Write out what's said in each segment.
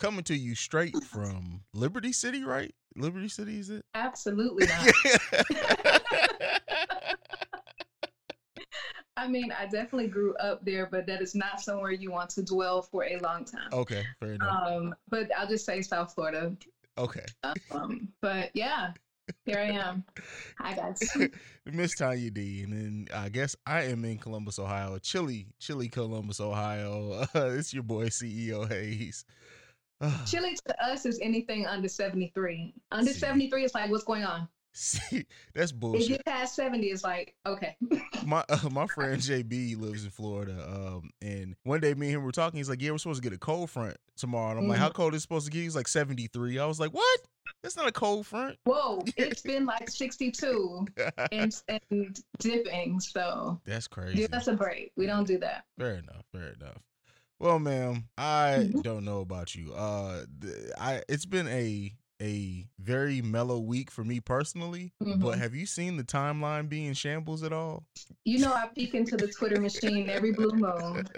coming to you straight from Liberty City, right? Liberty City, is it? Absolutely not. I mean, I definitely grew up there, but that is not somewhere you want to dwell for a long time. okay, fair enough. Um, but I'll just say South Florida. okay. Um, but yeah, here I am. Hi guys. Miss Tanya D, and then I guess I am in Columbus, Ohio, chilly, chilly Columbus, Ohio. Uh, it's your boy CEO Hayes. Chile to us is anything under 73. Under See. 73 is like, what's going on? See, that's bullshit. If you pass 70, it's like, okay. my uh, my friend JB lives in Florida, um, and one day me and him were talking. He's like, "Yeah, we're supposed to get a cold front tomorrow." And I'm like, Mhm. "How cold is it supposed to get?" He's like, "73." I was like, "What? That's not a cold front." Whoa, it's been like 62 and, and dipping. So That's crazy. give us a break. We don't do that. Fair enough. Fair enough. Well, ma'am, I Mhm. don't know about you. Uh, th- I it's been a a very mellow week for me personally. But Mhm. have you seen the timeline being shambles at all? You know, I peek into the Twitter machine every blue moon,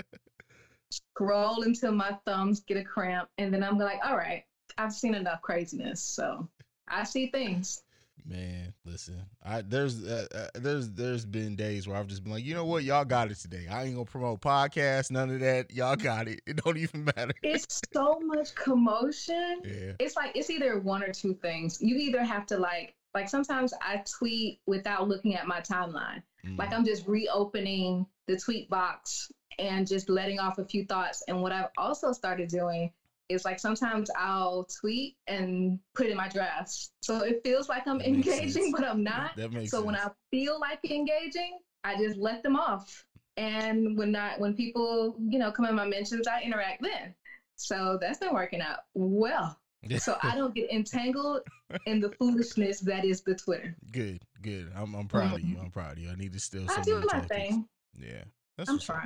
scroll until my thumbs get a cramp, and then I'm like, all right, I've seen enough craziness. So I see things. Man, listen, I there's uh, uh, there's there's been days where I've just been like, you know what, y'all got it today. I ain't gonna promote podcasts, none of that. Y'all got it. It don't even matter. It's so much commotion. Yeah. it's like it's either one or two things. You either have to like like sometimes I tweet without looking at my timeline. Mm, Like I'm just reopening the tweet box and just letting off a few thoughts. And what I've also started doing is like sometimes I'll tweet and put in my drafts. So it feels like I'm That engaging, but I'm not. that makes So sense. when I feel like engaging, I just let them off. And when not when people, you know, come in my mentions, I interact then. So that's been working out well so I don't get entangled in the foolishness that is the Twitter. good, good. I'm I'm proud of you. Mm-hmm. I'm proud of you. I need to steal some I of do your my tactics. thing. Yeah, that's I'm what's up.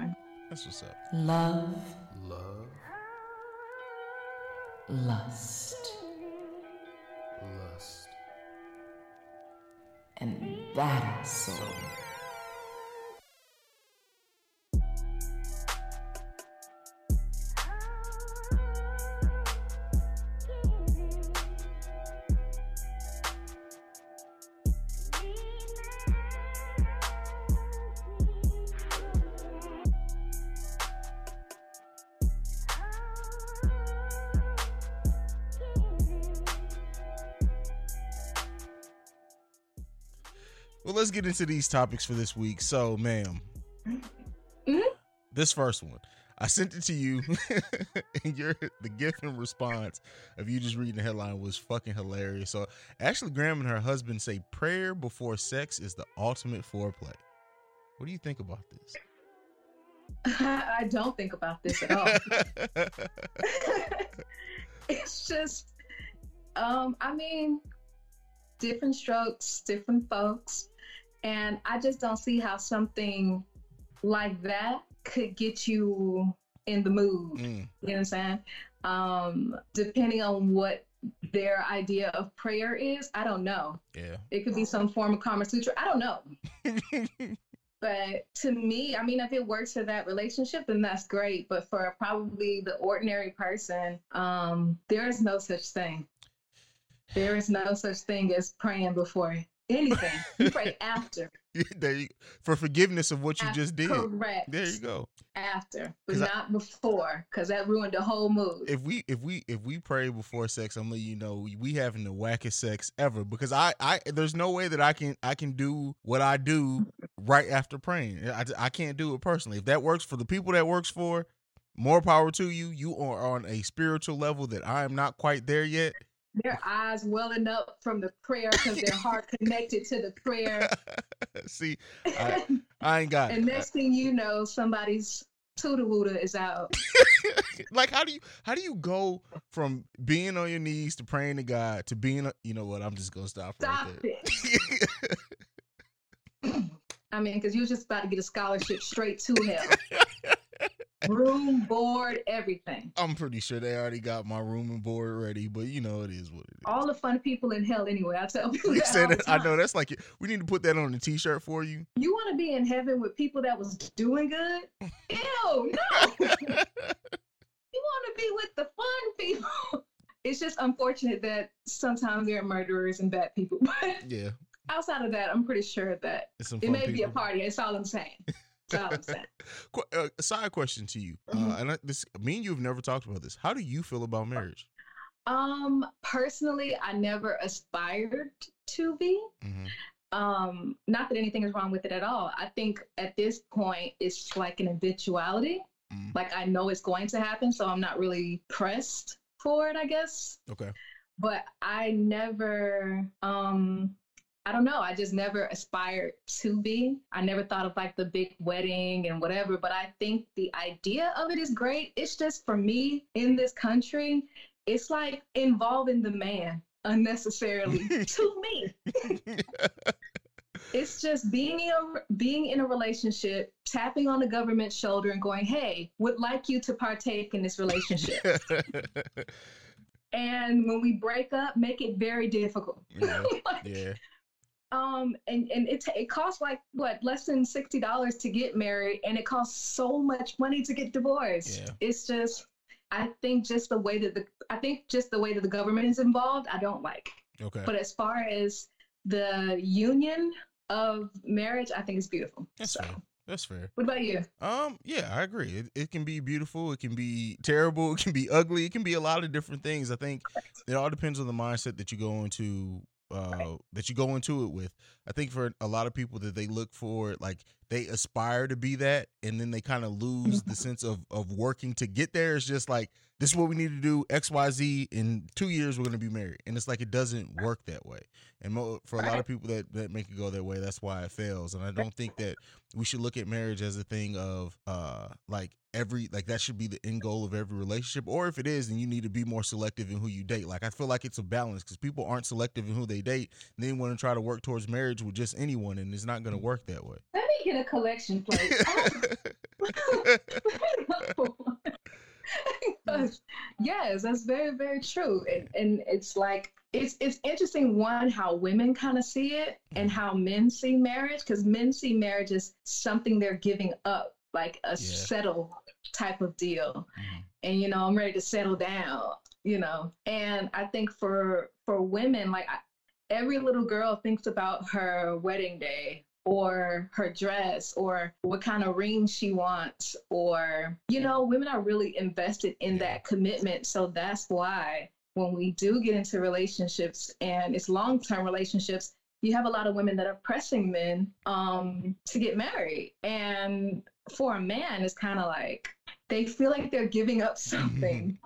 That's what's up. Love, Love, lust, lust, and BadAss Soul. Well, let's get into these topics for this week. So, ma'am, Mhm. this first one, I sent it to you, and your the gift and response of you just reading the headline was fucking hilarious. So, Ashley Graham and her husband say prayer before sex is the ultimate foreplay. What do you think about this? I don't think about this at all. it's just, um, I mean, different strokes, different folks, and I just don't see how something like that could get you in the mood. Mm, You know what I'm saying? Um, depending on what their idea of prayer is, I don't know. yeah. It could be some form of Kama Sutra. I don't know. But to me, I mean, if it works for that relationship, then that's great. But for probably the ordinary person, um, there is no such thing. There is no such thing as praying before anything. You pray after. there you, for forgiveness of what you After- just did. Correct. There you go. After, but 'Cause I- not before, because that ruined the whole mood. if we if we if we pray before sex, I'm letting you know we, we having the wackest sex ever because I I there's no way that I can I can do what I do right after praying. I, I can't do it personally. If that works for the people that works for, more power to you. You are on a spiritual level that I am not quite there yet. Their eyes welling up from the prayer because their heart connected to the prayer. See, I, I ain't got it. and next thing you know, somebody's tuda woota is out. like how do you how do you go from being on your knees to praying to God to being a, you know what I'm just gonna stop Stop right there. it. I mean, because you're just about to get a scholarship straight to hell. Room, board, everything. I'm pretty sure they already got my room and board ready, but you know it is what it is. All the fun people in hell anyway. I tell people You that. said all. I know that's like we need to put that on a t-shirt for you. You want to be in heaven with people that was doing good? Ew, no. you want to be with the fun people. It's just unfortunate that sometimes there are murderers and bad people. But Yeah, outside of that, I'm pretty sure that it may be a party. That's all I'm saying. Qu- uh, a side question to you, uh, Mhm. and I, this me and you have never talked about this. How do you feel about marriage? Um, personally, I never aspired to be. hmm Um, not that anything is wrong with it at all. I think at this point it's like an eventuality. Mm. Like I know it's going to happen, so I'm not really pressed for it, I guess. Okay. But I never um I don't know. I just never aspired to be. I never thought of like the big wedding and whatever, but I think the idea of it is great. It's just for me in this country, it's like involving the man unnecessarily to me. It's just being in a, being in a relationship, tapping on the government's shoulder and going, "Hey, would like you to partake in this relationship." and when we break up, make it very difficult. yeah, Like, yeah, um, and and it it costs like what less than sixty dollars to get married, and it costs so much money to get divorced. Yeah. It's just, I think just the way that the I think just the way that the government is involved, I don't like. okay. But as far as the union of marriage, I think it's beautiful. That's so, fair. That's fair. what about you? Um, yeah, I agree. It, it can be beautiful. It can be terrible. It can be ugly. It can be a lot of different things. I think it all depends on the mindset that you go into. Uh, that you go into it with. I think for a lot of people that they look for, like they aspire to be that, and then they kind of lose the sense of of working to get there. It's just like this is what we need to do. X, Y, Z. In two years, we're gonna be married, and it's like it doesn't work that way. And mo- for a lot of people that that make it go that way, that's why it fails. And I don't think that we should look at marriage as a thing of uh like every like that should be the end goal of every relationship or if it is then you need to be more selective in who you date like i feel like it's a balance because people aren't selective in who they date and they want to try to work towards marriage with just anyone and it's not going to work that way Let me get a collection plate. Yes, that's very, very true. And, and it's like it's it's interesting one how women kind of see it and how men see marriage because men see marriage as something they're giving up, like a settle type of deal. Mhm. And you know, I'm ready to settle down. You know, and I think for for women, like I, every little girl thinks about her wedding day or her dress or what kind of ring she wants or you know women are really invested in that commitment. So that's why when we do get into relationships and it's long-term relationships you have a lot of women that are pressing men um, to get married. And for a man it's kind of like they feel like they're giving up something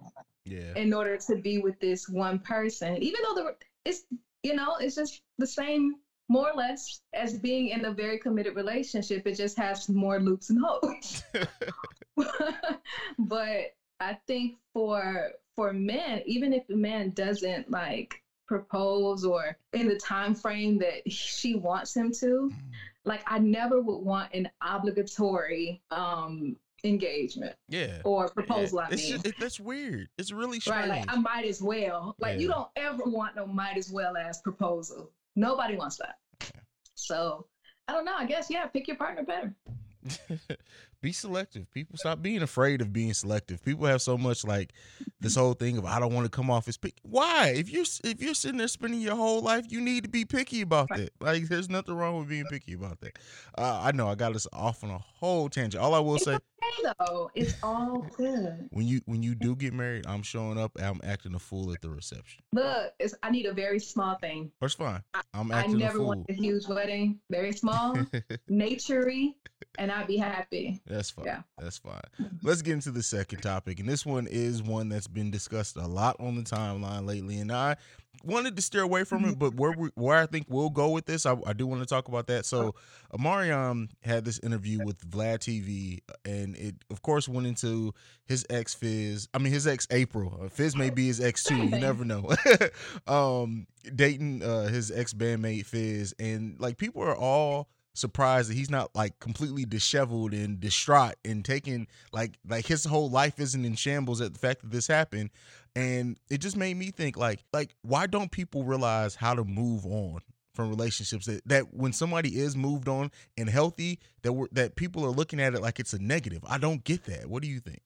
yeah in order to be with this one person even though the it's you know it's just the same more or less as being in a very committed relationship. It just has more loops and holes. But i think for for men even if the man doesn't like propose or in the time frame that she wants him to like i never would want an obligatory um engagement yeah or proposal Yeah. i it's mean just, it, that's weird it's really Right, strange like I might as well. Like you don't ever want no might as well as proposal. Nobody wants that. So I don't know. I guess yeah, pick your partner better. be selective. People stop being afraid of being selective. People have so much like this whole thing of I don't want to come off as picky. Why? If you if you're sitting there spending your whole life, you need to be picky about that. Like there's nothing wrong with being picky about that. Uh, I know I got us off on a whole tangent. All I will say Hey though, it's all good. when you when you do get married, I'm showing up. I'm acting a fool at the reception. Look, it's, I need a very small thing. That's fine. I'm acting a. I never fool. want a huge wedding. Very small, naturey, and I'd be happy. That's fine. Yeah. That's fine. Let's get into the second topic. And this one is one that's been discussed a lot on the timeline lately. And I wanted to steer away from it, but where we, where I think we'll go with this, I, I do want to talk about that. So, Omarion had this interview with Vlad TV, and it, of course, went into his ex Fizz. I mean, his ex April. Uh, Fizz may be his ex too. You never know. um, dating uh, his ex bandmate Fizz, and like people are all surprised that he's not like completely disheveled and distraught and taken like like his whole life isn't in shambles at the fact that this happened. And it just made me think like like why don't people realize how to move on from relationships that, that when somebody is moved on and healthy that we're that people are looking at it like it's a negative. I don't get that. What do you think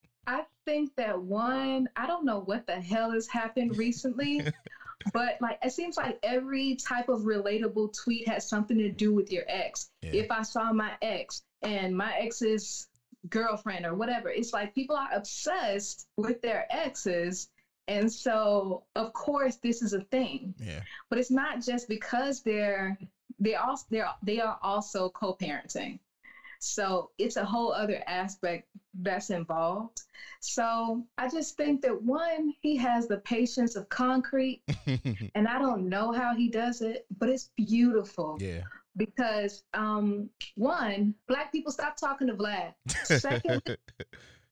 think that one, I don't know what the hell has happened recently, but like it seems like every type of relatable tweet has something to do with your ex. Yeah. If I saw my ex and my ex's girlfriend or whatever, it's like people are obsessed with their exes. And so, of course, this is a thing, Yeah. but it's not just because they're they also they're they are also co-parenting. So it's a whole other aspect that's involved. So I just think that one, he has the patience of concrete, and I don't know how he does it, but it's beautiful yeah. because um, one, black people stop talking to Vlad. Secondly,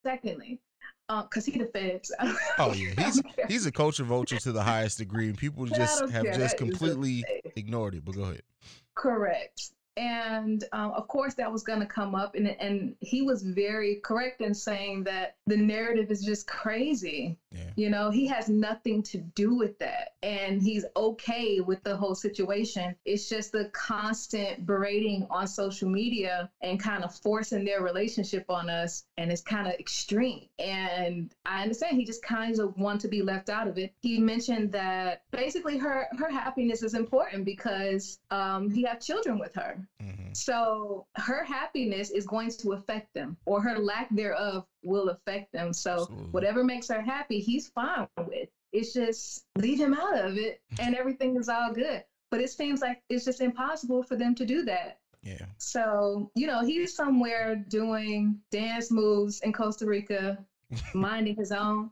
secondly, because he the feds. Oh yeah, he's he's a culture vulture to the highest degree, and people just have just completely ignored it. But go ahead. Correct. And um, of course, that was going to come up, and and he was very correct in saying that the narrative is just crazy. You know, he has nothing to do with that, and he's okay with the whole situation. It's just the constant berating on social media and kind of forcing their relationship on us, and it's kind of extreme. And I understand he just kind of wants to be left out of it. He mentioned that basically her her happiness is important because um, he have children with her. hmm So her happiness is going to affect them, or her lack thereof will affect them. So Absolutely. whatever makes her happy, he's fine with. It's just leave him out of it, and everything is all good. But it seems like it's just impossible for them to do that. Yeah. So you know, he's somewhere doing dance moves in Costa Rica, minding his own,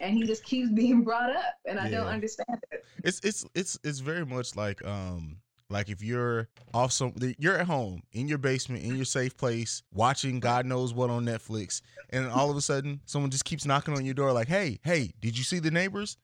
and he just keeps being brought up, and I don't understand it. It's it's it's it's very much like um like if you're off some you're at home in your basement in your safe place watching God knows what on Netflix and all of a sudden someone just keeps knocking on your door like hey hey did you see the neighbors?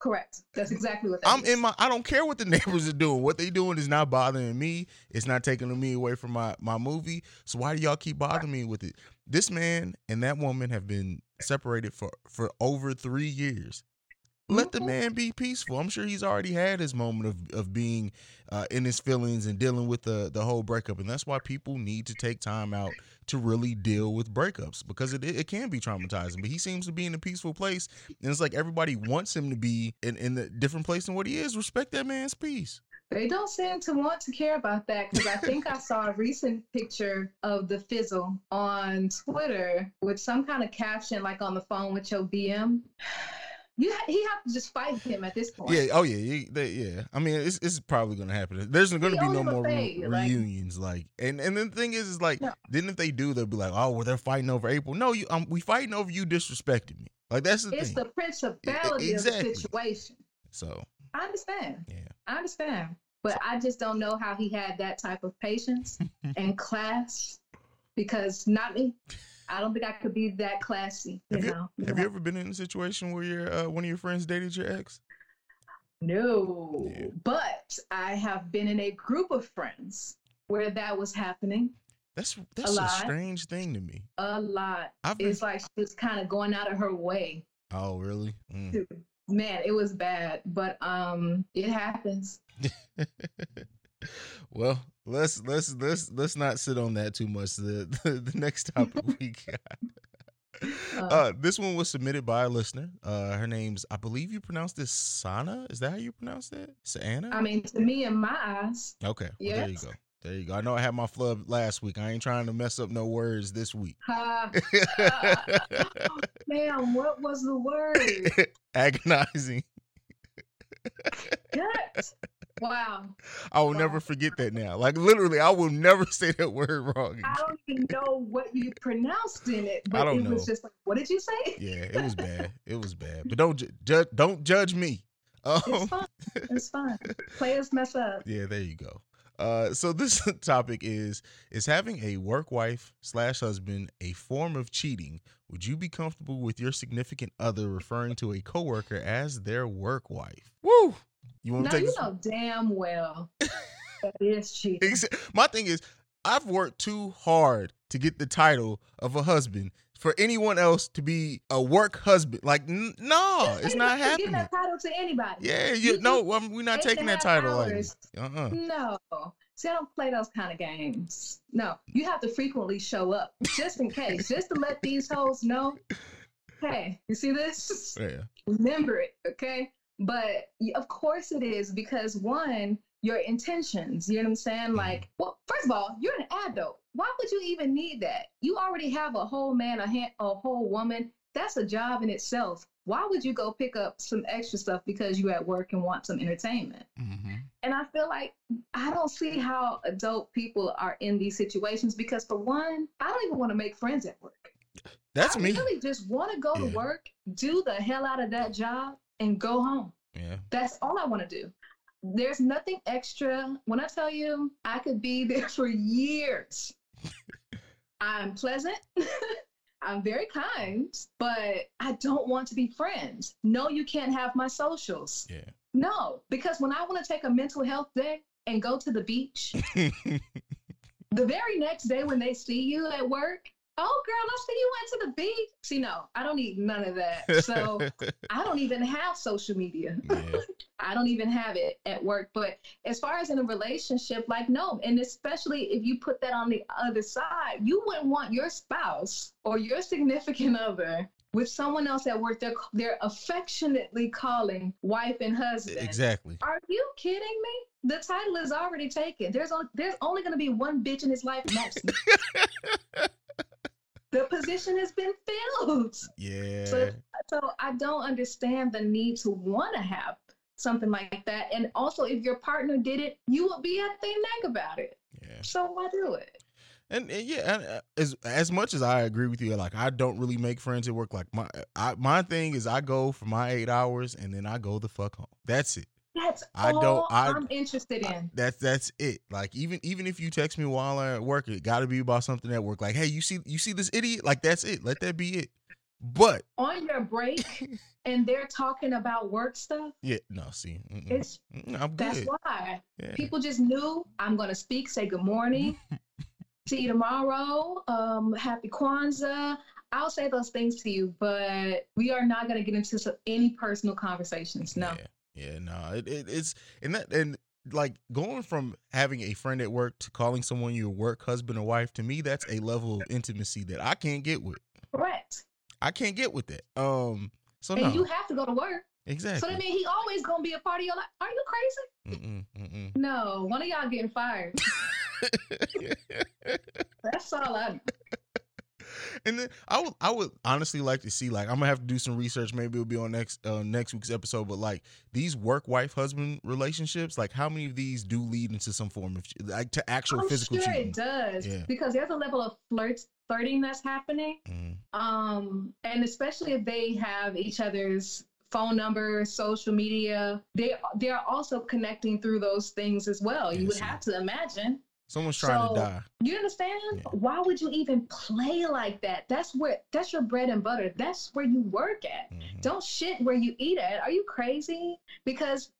Correct. That's exactly what that I'm is. in my I don't care what the neighbors are doing. What they doing is not bothering me. It's not taking me away from my my movie. So why do y'all keep bothering me with it? This man and that woman have been separated for for over 3 years let the Mhm. man be peaceful. I'm sure he's already had his moment of, of being uh, in his feelings and dealing with the, the whole breakup. And that's why people need to take time out to really deal with breakups because it, it can be traumatizing. But he seems to be in a peaceful place. And it's like everybody wants him to be in, in a different place than what he is. Respect that man's peace. They don't seem to want to care about that because I think I saw a recent picture of the fizzle on Twitter with some kind of caption like on the phone with your BM. You ha- he have to just fight him at this point. Yeah. Oh, yeah. they- yeah. I mean, it's, it's probably going to happen. There's going to He be no more re- fade, reunions. Like, and, and the thing is, is like, No. then if they do, they'll be like, oh, well, they're fighting over April. No, you, um, we fighting over you disrespecting me. Like, that's the It's thing. the principality exactly. of the situation. so, I understand. yeah. I understand. But I just don't know how he had that type of patience and class because not me. I don't think I could be that classy, you Have you, know. have you ever been in a situation where your uh, one of your friends dated your ex? No, Yeah. but I have been in a group of friends where that was happening That's that's a, lot. strange thing to me. a lot. I've been, It's like she was kind of going out of her way. oh really? Mm. To, man, it was bad, but um, it happens. well, let's let's let's let's not sit on that too much. The the, the next topic we got. Uh, Uh, this one was submitted by a listener. Uh, her name's I believe you pronounce this Sana. Is that how you pronounce that? Sana. I mean, to me, in my eyes, okay. Well, there you go. There you go. I know I had my flub last week. I ain't trying to mess up no words this week. ha, man, what was the word? Agonizing. Gut. Wow, I will Wow. never forget that now. Like literally, I will never say that word wrong. I don't even know what you pronounced in it, I but don't it was know. just like, what did you say? Yeah, it was bad. It was bad. But don't judge. Don't judge me. It's Um, fine. It's fine. Players mess up. yeah, there you go. Uh, so this topic is: Is having a work wife slash husband a form of cheating? Would you be comfortable with your significant other referring to a coworker as their work wife? Woo! You want Now to take you know damn well that is cheating. My thing is, I've worked too hard to get the title of a husband for anyone else to be a work husband. Like, n- no, it's not happening. Give that title to anybody. Yeah, you You no, we're not taking that title. Like, uh-uh. No. See, I don't play those kind of games. No, you have to frequently show up just in case, just to let these hoes know Hey, you see this? Yeah. Remember it, okay? But of course it is because one, your intentions, you know what I'm saying? Like, well, first of all, you're an adult. Why would you even need that? You already have a whole man, a, hand, a whole woman. That's a job in itself. Why would you go pick up some extra stuff because you're at work and want some entertainment? hmm And I feel like I don't see how adult people are in these situations because, for one, I don't even want to make friends at work. That's I me. I really just want to go Yeah. to work, do the hell out of that job, and go home. Yeah. That's all I want to do. There's nothing extra. When I tell you, I could be there for years. I'm pleasant. I'm very kind, but I don't want to be friends. No, you can't have my socials. Yeah. No, because when I want to take a mental health day and go to the beach, the very next day when they see you at work, oh girl, I see you went to the beach. See, no, I don't need none of that. So I don't even have social media. yeah. I don't even have it at work. But as far as in a relationship, like no, and especially if you put that on the other side, you wouldn't want your spouse or your significant other with someone else at work. They're they're affectionately calling wife and husband. Exactly. Are you kidding me? The title is already taken. There's only there's only going to be one bitch in his life, and that's me. the position has been filled. Yeah. So, so I don't understand the need to want to have something like that. And also, if your partner did it, you would be at their neck about it. yeah. So why do it? And, and yeah, and, uh, as as much as I agree with you, like I don't really make friends at work. Like my I, my thing is I go for my eight hours and then I go the fuck home. That's it. That's I all don't- I- I'm interested in. That's that's it. Like even even if you text me while I'm at work, it got to be about something at work. Like hey, you see you see this idiot? Like that's it. Let that be it. But On your break, and they're talking about work stuff. yeah, no, see, mm-mm. It's I'm that's why Yeah. people just knew I'm gonna speak, say good morning, see you tomorrow, um, happy Kwanzaa. I'll say those things to you, but we are not gonna get into any personal conversations. No. Yeah, yeah, no, it, it it's and that and like going from having a friend at work to calling someone your work husband or wife to me, that's a level of intimacy that I can't get with. Correct. I can't get with that. Um, so and no, you have to go to work. exactly. So that means he always gonna be a part of your life. Are you crazy? Mm-mm, mm-mm. No, one of y'all getting fired. That's all I. and then I would I would honestly like to see like I'm gonna have to do some research. Maybe it'll be on next uh, next week's episode. But like these work wife husband relationships, like how many of these do lead into some form of like to actual I'm physical sure cheating? it does Yeah. because there's a level of flirt flirting that's happening. Mhm. Um, and especially if they have each other's phone number, social media, they they are also connecting through those things as well. You would have to imagine. Someone's trying So- to die. You understand? Yeah. Why would you even play like that? That's where that's your bread and butter. That's where you work at. Mhm. Don't shit where you eat at. Are you crazy? Because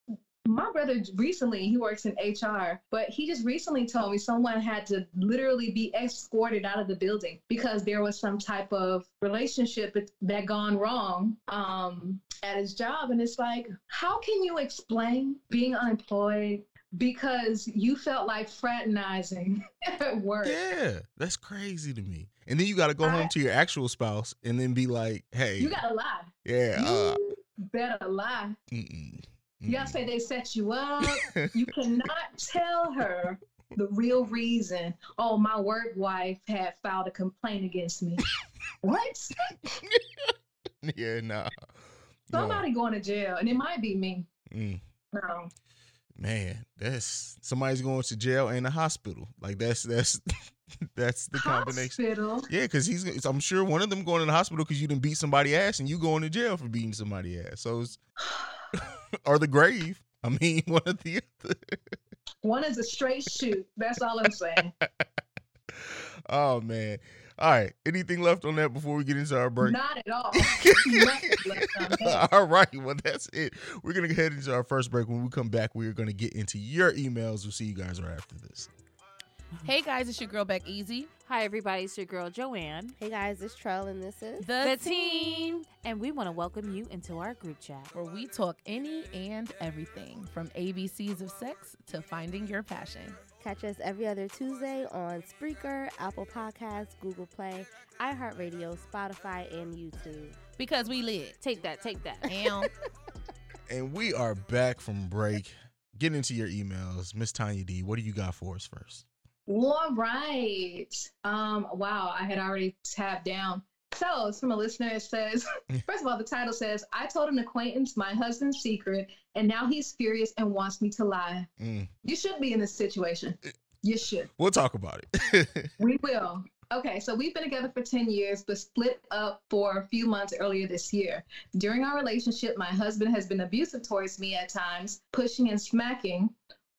my brother recently, he works in HR, but he just recently told me someone had to literally be escorted out of the building because there was some type of relationship that, that gone wrong um, at his job. And it's like, how can you explain being unemployed because you felt like fraternizing at work? Yeah, that's crazy to me. And then you got to go home to your actual spouse and then be like, "Hey, You gotta lie. yeah, uh, You better lie. mm-mm, You gotta mm-mm." say they set you up. you cannot tell her the real reason. Oh, my work wife had filed a complaint against me. what? yeah, nah. No. Somebody going to jail, and it might be me. Mm. No. Man, that's somebody's going to jail and a hospital. Like that's that's that's the combination. Hospital. Yeah, because he's. I'm sure one of them going to the hospital because you didn't beat somebody ass, and you going to jail for beating somebody ass. So, it's, or the grave. I mean, one of the other. One is a straight shoot. That's all I'm saying. Oh man. All right. Anything left on that before we get into our break? Not at all. Nothing left on that. All right. Well, that's it. We're going to head into our first break. When we come back, we're going to get into your emails. We'll see you guys right after this. Hey guys, it's your girl Beck Easy, Hi, everybody. It's your girl, Joanne. Hey guys, it's Trell and this is the, The team. And we want to welcome you into our group chat. where we talk any and everything from ABCs of sex to finding your passion. Catch us every other Tuesday on Spreaker, Apple Podcasts, Google Play, iHeartRadio, Spotify, and YouTube. because we lit. Take that, take that. And And we are back from break. Get into your emails. Miss Tanya D, what do you got for us first? All right. Um, wow, I had already tabbed down. So it's from a listener. It says, first of all, the title says, I told an acquaintance my husband's secret, and now he's furious and wants me to lie. Mm, You should be in this situation. You should. we'll talk about it. We will. Okay, so we've been together for 10 years, but split up for a few months earlier this year. During our relationship, my husband has been abusive towards me at times, pushing and smacking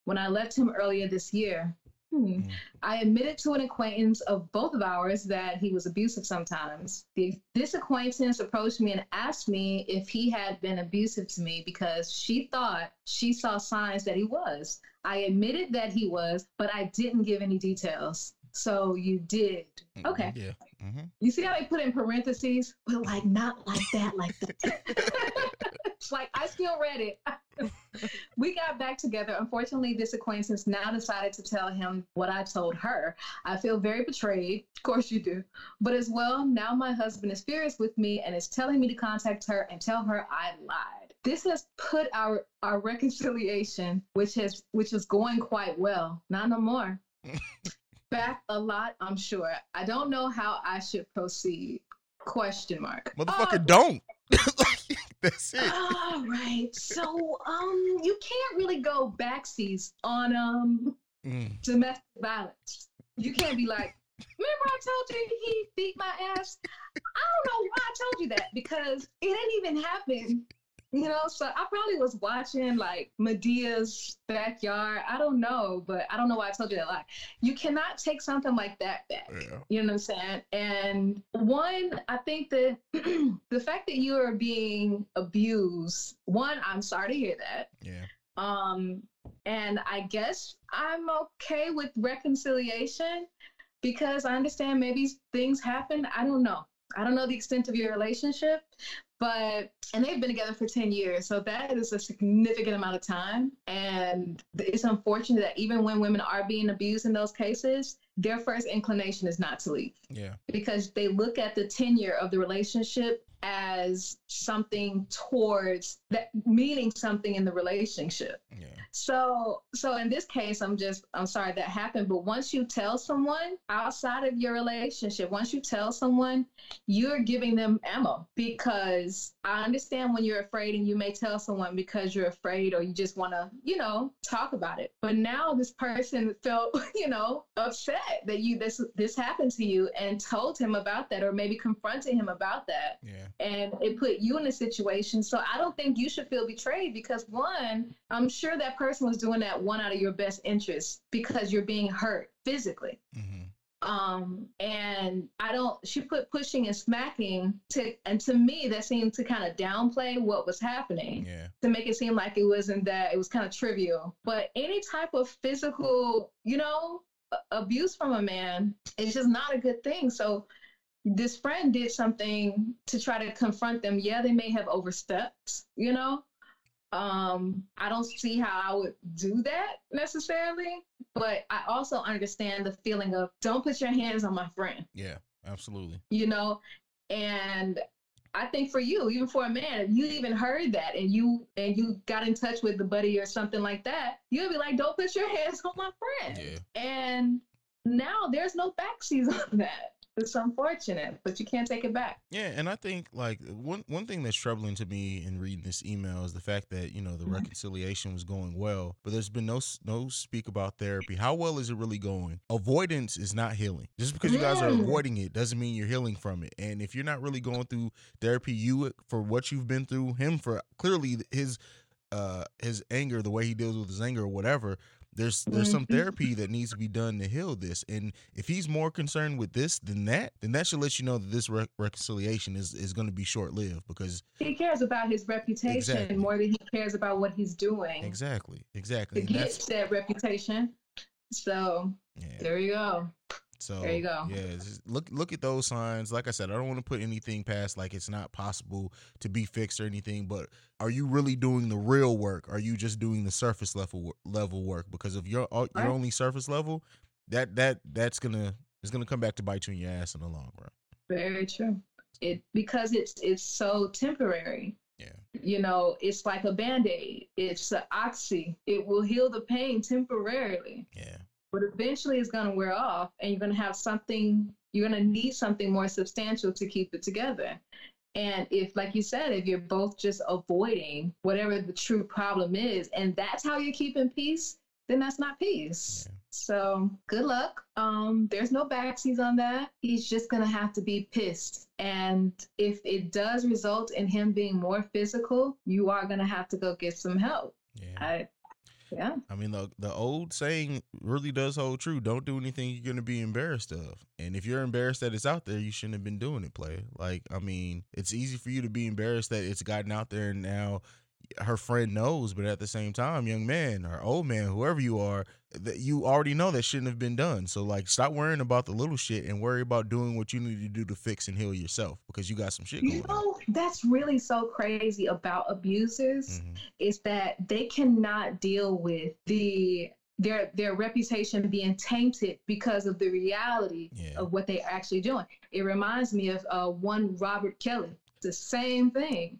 when I left him earlier this year. Hmm. Mm. I admitted to an acquaintance of both of ours that he was abusive sometimes. The, this acquaintance approached me and asked me if he had been abusive to me because she thought she saw signs that he was. I admitted that he was, but I didn't give any details. So you did. Okay. Yeah. hmm You see how they put in parentheses, but like not like that, like that. like I still read it. we got back together. Unfortunately, this acquaintance now decided to tell him what I told her. I feel very betrayed. Of course you do. But as well, now my husband is furious with me and is telling me to contact her and tell her I lied. This has put our our reconciliation, which has which is going quite well, not no more. back a lot, I'm sure. I don't know how I should proceed. Question mark. Motherfucker, Oh, don't. That's it. all right. So um you can't really go backseas on um Mm, domestic violence. You can't be like, remember I told you he beat my ass? I don't know why I told you that because it didn't even happen. You know, so I probably was watching like Madea's backyard. I don't know, but I don't know why I told you that lie. You cannot take something like that back. yeah. You know what I'm saying? And one, I think that the fact that you are being abused, one, I'm sorry to hear that. Yeah. Um, and I guess I'm okay with reconciliation because I understand maybe things happen. I don't know. I don't know the extent of your relationship, but and they've been together for 10 years. So that is a significant amount of time. And it's unfortunate that even when women are being abused in those cases, their first inclination is not to leave Yeah. because they look at the tenure of the relationship as something towards that meaning something in the relationship. Yeah. So so in this case I'm just I'm sorry that happened but once you tell someone outside of your relationship once you tell someone you're giving them ammo because I understand when you're afraid and you may tell someone because you're afraid or you just want to you know talk about it but now this person felt you know upset that you this this happened to you and told him about that or maybe confronted him about that Yeah. And it put you in a situation. So I don't think you should feel betrayed because one, I'm sure that person was doing that one out of your best interests because you're being hurt physically. hmm Um, and I don't. She put pushing and smacking to, and to me that seemed to kind of downplay what was happening Yeah. to make it seem like it wasn't that it was kind of trivial. But any type of physical, you know, abuse from a man is just not a good thing. So this friend did something to try to confront them. Yeah, they may have overstepped, you know. Um, I don't see how I would do that necessarily, but I also understand the feeling of don't put your hands on my friend Yeah. Absolutely. you know and i think for you even for a man if you even heard that and you and you got in touch with the buddy or something like that you'd be like don't put your hands on my friend Yeah. and now there's no backseas on that it's unfortunate but you can't take it back Yeah, and I think like one one thing that's troubling to me in reading this email is the fact that you know the Mhm. reconciliation was going well, but there's been no no speak about therapy. How well is it really going? Avoidance is not healing. Just because you guys are Mm. avoiding it doesn't mean you're healing from it. And if you're not really going through therapy, you for what you've been through, him for clearly his uh his anger, the way he deals with his anger or whatever. There's there's some Mhm. therapy that needs to be done to heal this, and if he's more concerned with this than that, then that should let you know that this re- reconciliation is is going to be short lived because he cares about his reputation Exactly. more than he cares about what he's doing exactly, exactly, to get that reputation so yeah. there you go So There you go. Yeah, look look at those signs. Like I said, I don't want to put anything past like it's not possible to be fixed or anything. But are you really doing the real work? Are you just doing the surface level level work? Because if you're you're Right. only surface level, that that that's gonna it's gonna come back to bite you in your ass in the long run. very true It because it's it's so temporary. Yeah. You know, it's like a band-aid. It's an oxy. It will heal the pain temporarily, Yeah. But eventually it's gonna wear off and you're gonna have something you're gonna need something more substantial to keep it together. And if, like you said, if you're both just avoiding whatever the true problem is, and that's how you're keeping peace, then that's not peace. Yeah. So good luck. Um, there's no backseas on that. He's just gonna have to be pissed. And if it does result in him being more physical, you are gonna have to go get some help. Yeah. I, yeah. I mean, the the old saying really does hold true. Don't do anything you're gonna be embarrassed of. And if you're embarrassed that it's out there, you shouldn't have been doing it, play. Like, I mean, it's easy for you to be embarrassed that it's gotten out there and now her friend knows, but at the same time, young man or old man, whoever you are, that you already know that shouldn't have been done. So like stop worrying about the little shit and worry about doing what you need to do to fix and heal yourself because you got some shit going You on. know, that's really so crazy about abusers Mhm. is that they cannot deal with the their their reputation being tainted because of the reality Yeah. of what they're actually doing. It reminds me of uh, one Robert Kelly. The same thing.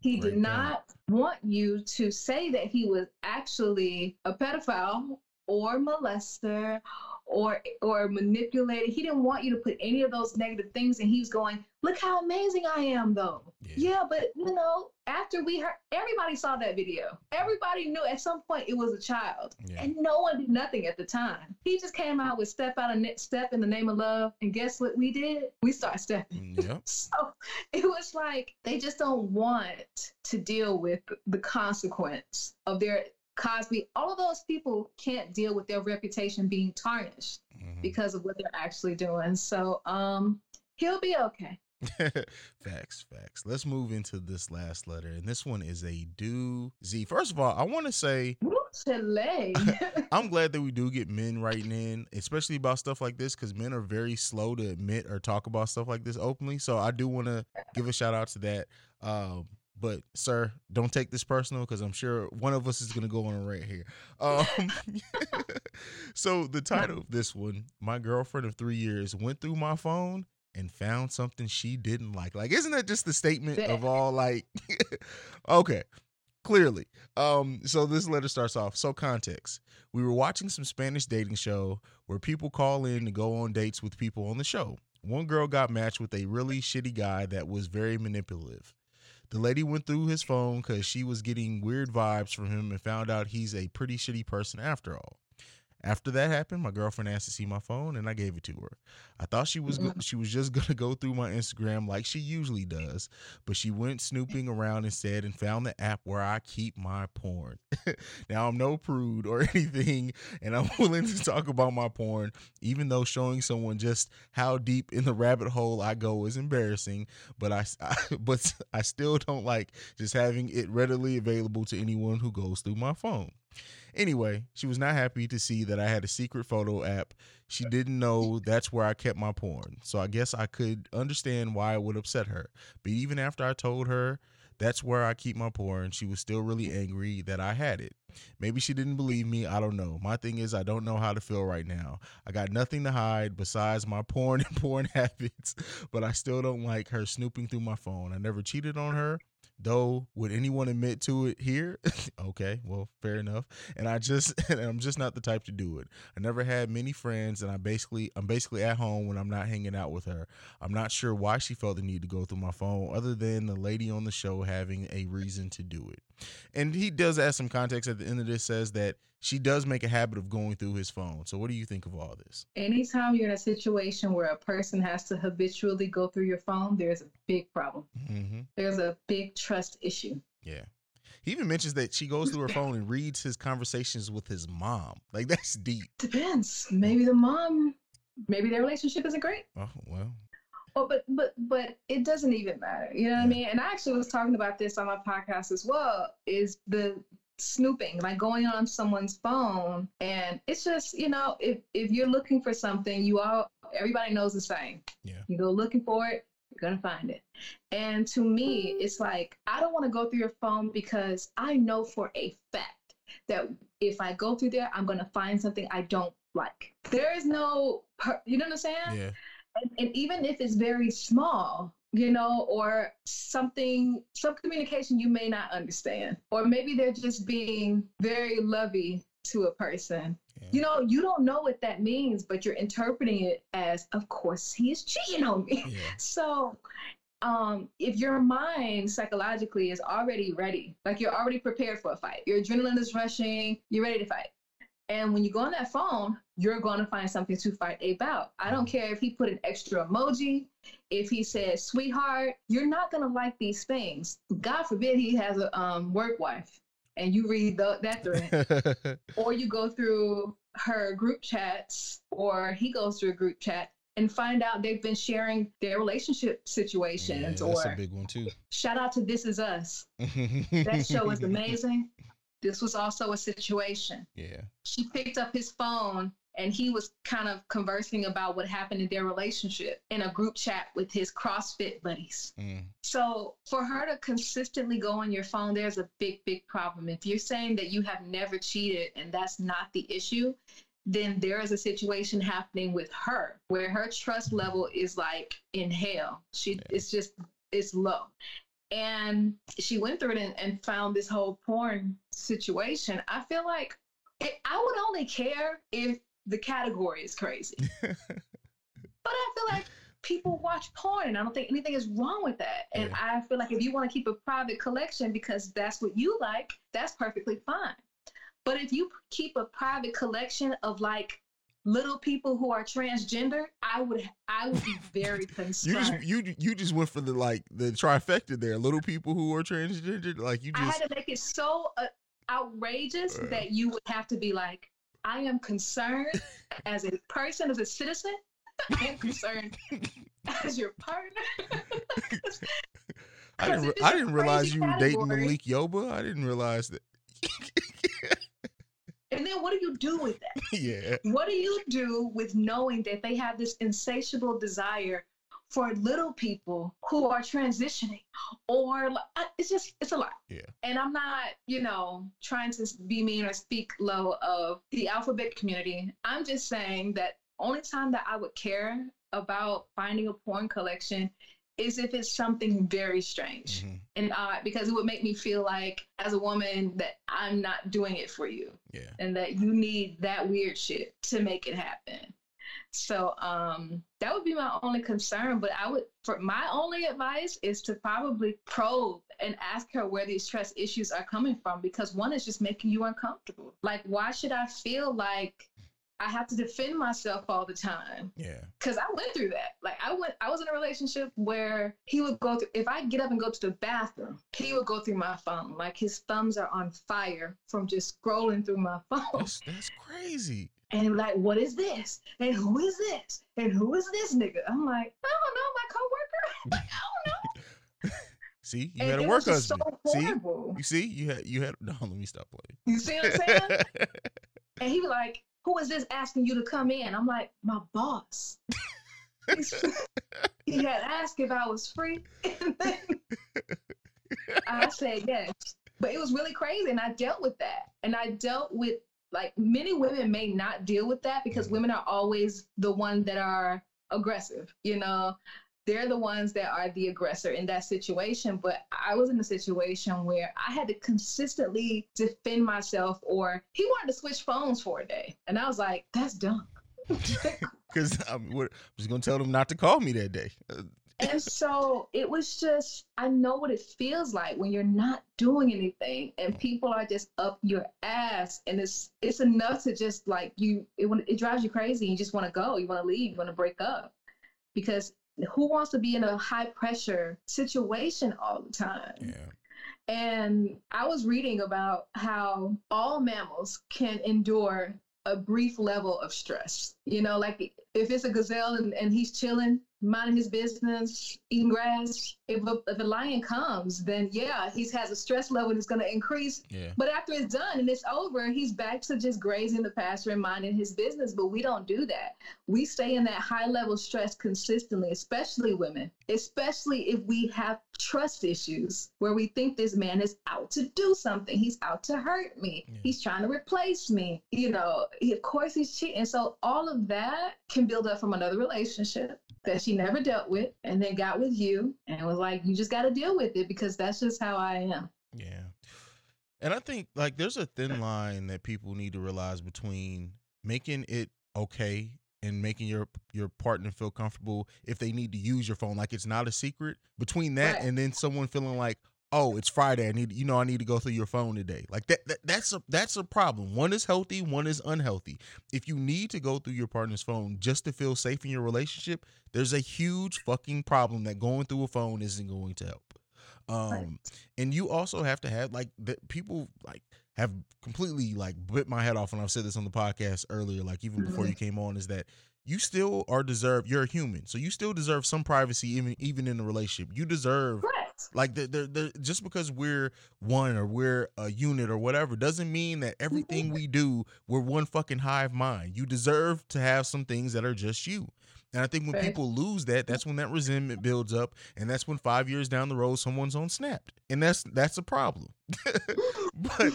He Great did point. not want you to say that he was actually a pedophile or molester or or manipulated. He didn't want you to put any of those negative things and he was going, "Look how amazing I am though." Yeah. Yeah, but you know, after we heard everybody saw that video. Everybody knew at some point it was a child. Yeah. And no one did nothing at the time. He just came out with step out of step in the name of love. And guess what we did? We started stepping. Mm, Yep. So it was like they just don't want to deal with the consequence of their Cosby. All of those people can't deal with their reputation being tarnished Mhm. because of what they're actually doing. So um he'll be okay. facts, facts. Let's move into this last letter, and this one is a do Z. First of all, I want to say Chile. I'm glad that we do get men writing in, especially about stuff like this, because men are very slow to admit or talk about stuff like this openly. So I do want to give a shout out to that. Um, but sir, don't take this personal because I'm sure one of us is gonna go on a rant here. Um, so the title of this one, my girlfriend of three years went through my phone and found something she didn't like. Like, isn't that just the statement of all like? okay, clearly. Um, so this letter starts off. So context: We were watching some Spanish dating show where people call in to go on dates with people on the show. One girl got matched with a really shitty guy that was very manipulative. The lady went through his phone because she was getting weird vibes from him and found out he's a pretty shitty person after all. After that happened, my girlfriend asked to see my phone and I gave it to her. I thought she was go- she was just going to go through my Instagram like she usually does, but she went snooping around instead and found the app where I keep my porn. now I'm no prude or anything and I'm willing to talk about my porn even though showing someone just how deep in the rabbit hole I go is embarrassing, but I, I but I still don't like just having it readily available to anyone who goes through my phone. Anyway, she was not happy to see that I had a secret photo app. She didn't know that's where I kept my porn. So I guess I could understand why it would upset her. But even after I told her that's where I keep my porn, she was still really angry that I had it. Maybe she didn't believe me. I don't know. My thing is, I don't know how to feel right now. I got nothing to hide besides my porn and porn habits, but I still don't like her snooping through my phone. I never cheated on her. Though, would anyone admit to it here? okay, well, fair enough. And I just, and I'm just not the type to do it. I never had many friends, and I basically, I'm basically at home when I'm not hanging out with her. I'm not sure why she felt the need to go through my phone, other than the lady on the show having a reason to do it. And he does add some context at the end of this, says that she does make a habit of going through his phone. So, what do you think of all this? Anytime you're in a situation where a person has to habitually go through your phone, there's a big problem. Mm-hmm. There's a big trust issue. Yeah. He even mentions that she goes through her phone and reads his conversations with his mom. Like that's deep. Depends. Maybe the mom, maybe their relationship isn't great. Oh well. Oh, but but but it doesn't even matter. You know what I mean? And I actually was talking about this on my podcast as well. Is the snooping, like going on someone's phone, and it's just you know if if you're looking for something, you all everybody knows the saying. Yeah. You go looking for it, you're gonna find it. And to me, it's like I don't want to go through your phone because I know for a fact that if I go through there, I'm gonna find something I don't like. There is no, you know what I'm saying? Yeah. And, and even if it's very small, you know, or something, some communication you may not understand. Or maybe they're just being very lovey to a person. Yeah. You know, you don't know what that means, but you're interpreting it as, of course, he is cheating on me. Yeah. So, um, if your mind psychologically is already ready, like you're already prepared for a fight, your adrenaline is rushing, you're ready to fight. And when you go on that phone, you're going to find something to fight about. I don't care if he put an extra emoji, if he says sweetheart, you're not going to like these things. God forbid he has a um, work wife and you read the, that thread, or you go through her group chats, or he goes through a group chat and find out they've been sharing their relationship Yeah, situations. that's a big one too. shout out to This Is Us. That show is amazing. This was also a situation. Yeah. She picked up his phone and he was kind of conversing about what happened in their relationship in a group chat with his CrossFit buddies. Mm. So for her to consistently go on your phone, there's a big, big problem. If you're saying that you have never cheated and that's not the issue, then there is a situation happening with her where her trust level is like in hell. She it's just it's low. And she went through it and, and found this whole porn situation. I feel like it, I would only care if the category is crazy. but I feel like people watch porn and I don't think anything is wrong with that. And Yeah. I feel like if you want to keep a private collection because that's what you like, that's perfectly fine. But if you keep a private collection of like little people who are transgender, I would I would be very concerned. You just you you just went for the like the trifecta there. Little people who are transgender, like you I just had to make it so uh, outrageous Uh. that you would have to be like, I am concerned as a person, as a citizen. I am concerned as your partner. I didn't Because re- if it's I didn't realize you were dating Malik Yoba. I didn't realize that. And then what do you do with that? yeah. What do you do with knowing that they have this insatiable desire for little people who are transitioning? Or uh, it's just, it's a lot. Yeah. And I'm not, you know, trying to be mean or speak low of the alphabet community. I'm just saying that only time that I would care about finding a porn collection is if it's something very strange Mhm. and odd because it would make me feel like as a woman that I'm not doing it for you Yeah. and that you need that weird shit to make it happen. So um that would be my only concern. But I would for my only advice is to probably probe and ask her where these trust issues are coming from because one is just making you uncomfortable. Like why should I feel like I have to defend myself all the time? Yeah. Cause I went through that. Like I went, I was in a relationship where he would go through. If I get up and go to the bathroom, he would go through my phone. Like his thumbs are on fire from just scrolling through my phone. That's that's crazy. And like, "What is this? And who is this? And who is this nigga?" I'm like, "I don't know, my coworker." like, I don't know. See, you And had a work husband. So see, you see, you had you had. No, let me stop playing. You see what I'm saying? and he was like, "Who is this asking you to come in?" I'm like, "My boss." he had asked if I was free. And I said yes. But it was really crazy. And I dealt with that. And I dealt with, like, many women may not deal with that because mm-hmm. women are always the one that are aggressive. You know, they're the ones that are the aggressor in that situation. But I was in a situation where I had to consistently defend myself, or he wanted to switch phones for a day. And I was like, that's dumb. Because I'm, I'm just gonna tell them not to call me that day. Uh, and so it was just i know what it feels like when you're not doing anything and people are just up your ass and it's it's enough to just like you it, it drives you crazy you just want to go you want to leave you want to break up because who wants to be in a high pressure situation all the time yeah. and I was reading about how all mammals can endure a brief level of stress. You know, like if it's a gazelle and, and he's chilling, minding his business, eating grass, if a, if a lion comes, then yeah, he has a stress level that's going to increase. Yeah. But after it's done and it's over, he's back to just grazing the pasture and minding his business. But we don't do that. We stay in that high level stress consistently, especially women, especially if we have trust issues where we think this man is out to do something. He's out to hurt me. Yeah. He's trying to replace me. You know, he, of course he's cheating. So all of that can build up from another relationship. that she never dealt with and then got with you and was like, you just got to deal with it because that's just how I am. Yeah. And I think like there's a thin line that people need to realize between making it okay and making your your partner feel comfortable if they need to use your phone like it's not a secret between that Right. and then someone feeling like oh it's friday. I need you know i need to go through your phone today. Like that, that that's a that's a problem. One is healthy one is unhealthy. If you need to go through your partner's phone just to feel safe in your relationship there's a huge fucking problem that going through a phone isn't going to help. Um and you also have to have like the people like have completely like bit my head off and I've said this on the podcast earlier, like even before you mm-hmm. came on, is that you still are deserve you're a human. So you still deserve some privacy even even in a relationship. You deserve Right. like the, the, the, just because we're one or we're a unit or whatever doesn't mean that everything mm-hmm. we do we're one fucking hive mind. You deserve to have some things that are just you. And I think when Right. people lose that, that's when that resentment builds up, and that's when five years down the road someone's on snapped, and that's that's a problem. but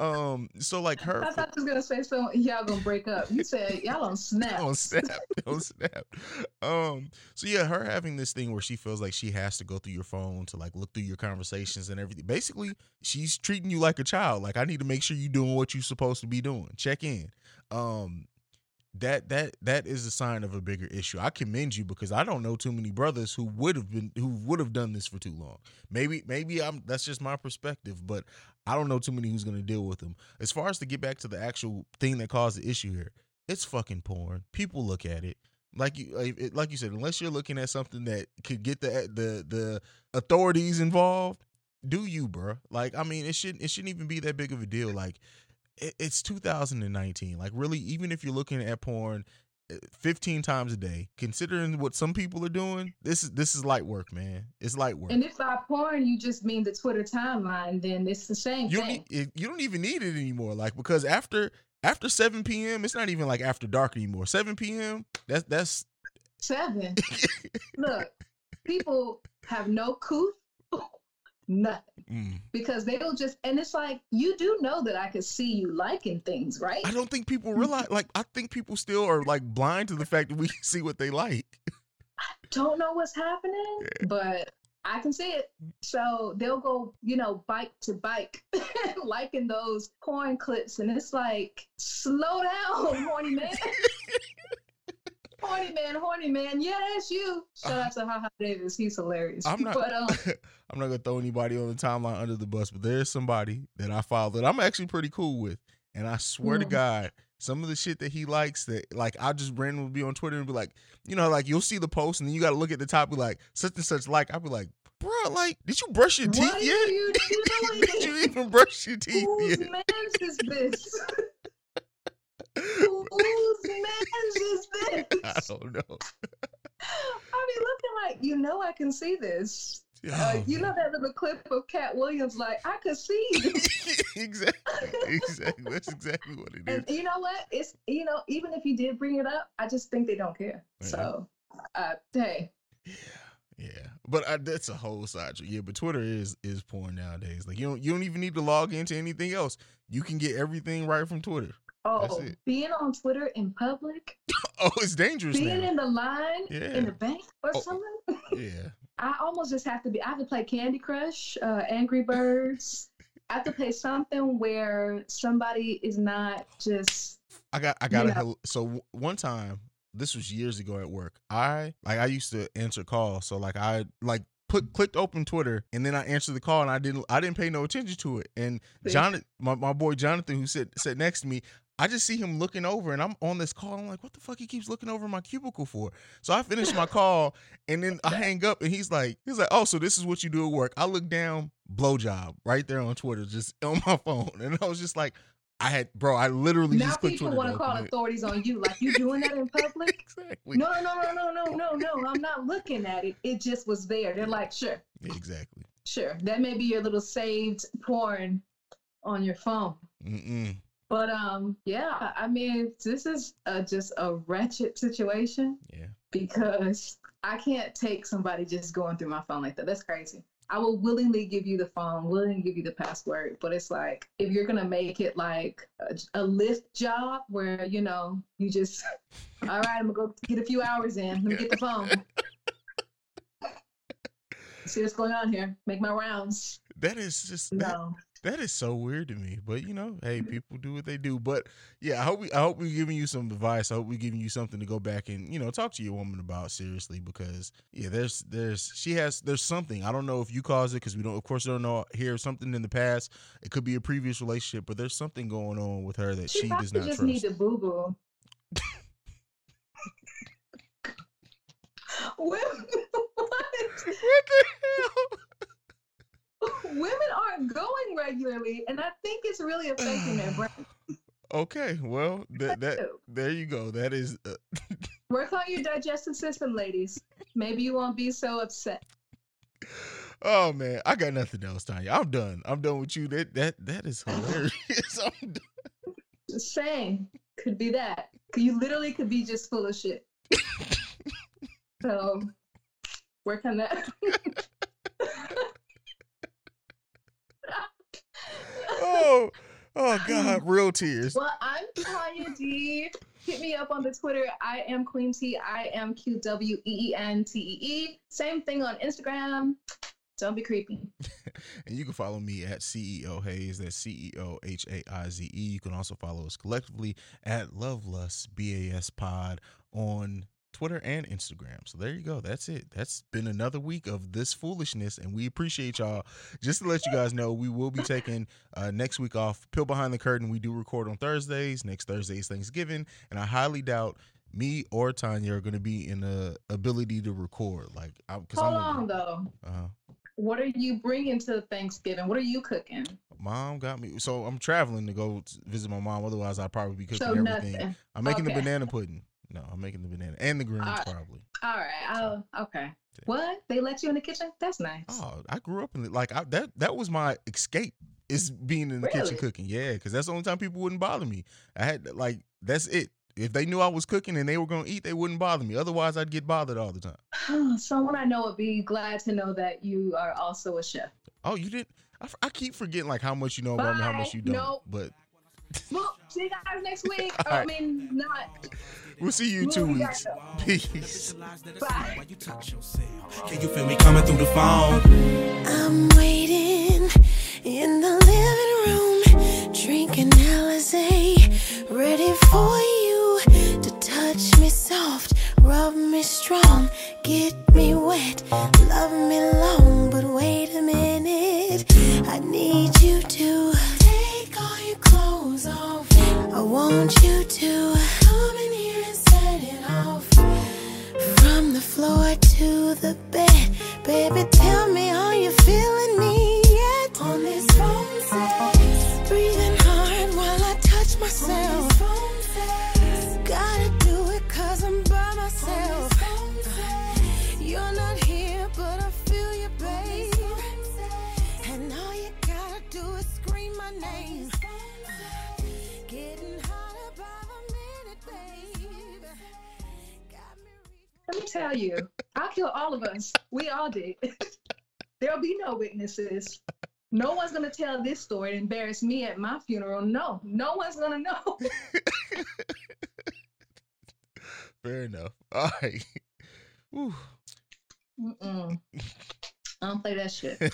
um, so like her I thought you was gonna say so. Y'all gonna break up. You said y'all on snap. on snap on snap um so yeah her having this thing where she feels like she has to go through your phone to like look through your conversations and everything basically she's treating you like a child like i need to make sure you're doing what you're supposed to be doing check in um that that that is a sign of a bigger issue i commend you because i don't know too many brothers who would have been who would have done this for too long maybe maybe i'm that's just my perspective but i don't know too many who's going to deal with them as far as to get back to the actual thing that caused the issue here it's fucking porn. People look at it like you like, you said. Unless you're looking at something that could get the the the authorities involved, do you, bro? Like I mean, it shouldn't it shouldn't even be that big of a deal. Like it's 2019. Like really, even if you're looking at porn. uh, 15 times a day considering what some people are doing this is this is light work man it's light work And if by porn you just mean the Twitter timeline, then it's the same you don't, thing. need, you don't even need it anymore like because after after 7 p.m it's not even like after dark anymore 7 p.m that's that's Seven. Look, people have no couth, nothing. mm. Because they'll just and it's like you do know that I could see you liking things, right? I don't think people realize. Like, I think people still are like blind to the fact that we can see what they like. I don't know what's happening, but I can see it. So they'll go, you know, bike to bike, liking those porn clips, and it's like, slow down, horny man. horny man, horny man. Yeah, that's you. Shout out to Haha Davis. He's hilarious. I'm not. But um, I'm not gonna throw anybody on the timeline under the bus, but there's somebody that I follow that I'm actually pretty cool with, and I swear to Mhm. God, some of the shit that he likes that like I just randomly be on Twitter and be like, you know, like you'll see the post and then you got to look at the top, be like such and such like. I'll be like, bro, like, did you brush your teeth what are yet? you did you even brush your teeth Whose yet? man's is this? Whose man's is this? I don't know. I be looking like, you know, I can see this. Uh, Oh, you know that little clip of Katt Williams, like, I could see you. exactly, exactly. That's exactly what it is. and you know what? It's, you know, even if you did bring it up, I just think they don't care. Yeah. So, uh, hey, Yeah, yeah, but I, that's a whole side. Yeah, but Twitter is is porn nowadays. Like you don't you don't even need to log into anything else. You can get everything right from Twitter. Oh, being on Twitter in public, Oh, it's dangerous being now. in the line Yeah. in the bank or Oh. something, yeah, I almost just have to be. I have to play Candy Crush, uh, Angry Birds. I have to play something where somebody is not just. I got I got a so w- one time this was years ago at work. I like I used to answer calls, so like I like put clicked open Twitter and then I answered the call and I didn't I didn't pay no attention to it. And? Jonathan, my, my boy Jonathan, who sat sat next to me, I just see him looking over and I'm on this call. I'm like, what the fuck he keeps looking over my cubicle for? So I finish my call and then I hang up and he's like, he's like, oh, so this is what you do at work. I look down, blowjob right there on Twitter, just on my phone. And I was just like, I had, bro, I literally Now just clicked people want to call it. authorities on you. Like you doing that in public? exactly. No, no, no, no, no, no, no. I'm not looking at it. It just was there. They're like, sure, exactly. sure. That may be your little saved porn on your phone. Mm-mm. But um, yeah. I mean, this is uh just a wretched situation Yeah. because I can't take somebody just going through my phone like that. That's crazy. I will willingly give you the phone, willingly give you the password. But it's like if you're gonna make it like a, a lift job where you know you just, all right, I'm gonna go get a few hours in. Let me get the phone. See what's going on here. Make my rounds. That is just No. that is so weird to me. But you know, hey, mm-hmm. people do what they do. But yeah, I hope we I hope we're giving you some advice. I hope we're giving you something to go back and you know talk to your woman about seriously because yeah, there's there's she has there's something I don't know if you caused it because we don't of course don't know hear something in the past. It could be a previous relationship, but there's something going on with her that She, she, does not just trust. need to boo boo. What? what the hell? Women aren't going regularly, and I think it's really affecting their brain. Okay, well that that there you go. That is uh, Work on your digestive system, ladies. Maybe you won't be so upset. Oh man, I got nothing else, Tanya. I'm done. I'm done with you. That that that is hilarious. I'm done. Just saying, could be that. You literally could be just full of shit. so, work on that. Oh, oh God, real tears. Well, I'm Tanya D. Hit me up on the Twitter. I am Queen T. I am Q W E E N T E E. Same thing on Instagram. Don't be creepy. And you can follow me at CEO Haize. That's C E O H A I Z E. You can also follow us collectively at Love Lust BAS Pod on Twitter and Instagram. So there you go. That's it. That's been another week of this foolishness, and we appreciate y'all. Just to let you guys know, we will be taking uh, next week off. Peel behind the curtain. We do record on Thursdays. Next Thursday is Thanksgiving, and I highly doubt me or Tanya are going to be in the ability to record. Like, because Hold I'm on, though. Uh-huh. What are you bringing to Thanksgiving? What are you cooking? Mom got me. So I'm traveling to go visit my mom. Otherwise, I'd probably be cooking So everything. I'm making the banana pudding. No, I'm making the banana and the greens Alright. probably. All right. I'll, okay. What? They let you in the kitchen? That's nice. Oh, I grew up in the, like I, that. That was my escape. Is being in the kitchen cooking. Yeah, because that's the only time people wouldn't bother me. I had like that's it. If they knew I was cooking and they were gonna eat, they wouldn't bother me. Otherwise, I'd get bothered all the time. Someone I know would be glad to know that you are also a chef. Oh, you didn't. I, f- I keep forgetting like how much you know about me, how much you don't. Nope. But Well, see you guys next week. All I right. mean, not. We'll see you in two Well, we got weeks. Peace. Bye. Can you feel me coming through the phone? Tell this story and embarrass me at my funeral. No, no one's gonna know. Fair enough. All right. Whew. Mm-mm. I don't play that shit.